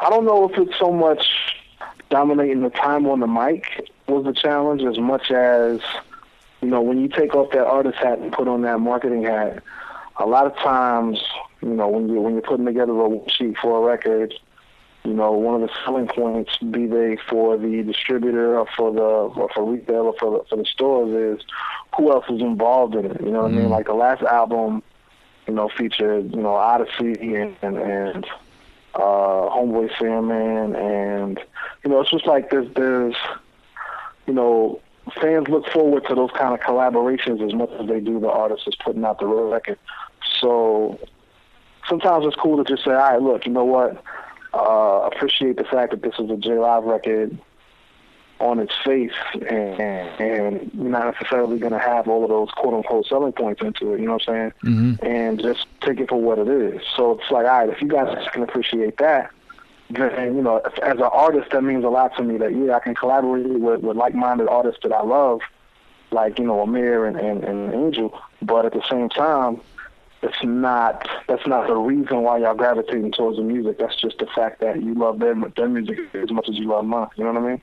I don't know if it's so much dominating the time on the mic was the challenge as much as, you know, when you take off that artist hat and put on that marketing hat, a lot of times, you know, when you when you're putting together a sheet for a record, you know, one of the selling points, be they for the distributor or for the or for retail or for the, for the stores, is who else is involved in it. You know what I mean? Mm. Like the last album, you know, featured you know Oddisee and and, and uh, Homeboy Sandman, and you know, it's just like there's there's you know fans look forward to those kind of collaborations as much as they do the artist is putting out the record. So sometimes it's cool to just say, all right, look, you know what? Uh, appreciate the fact that this is a J Live record on its face, and, and not necessarily going to have all of those quote unquote selling points into it. You know what I'm saying? Mm-hmm. And just take it for what it is. So it's like, all right, if you guys can appreciate that, then you know, as an artist, that means a lot to me. That yeah, I can collaborate with, with like-minded artists that I love, like you know, Amir and, and, and Angel. But at the same time, it's not that's not the reason why y'all gravitating towards the music. That's just the fact that you love their their music as much as you love mine. You know what I mean?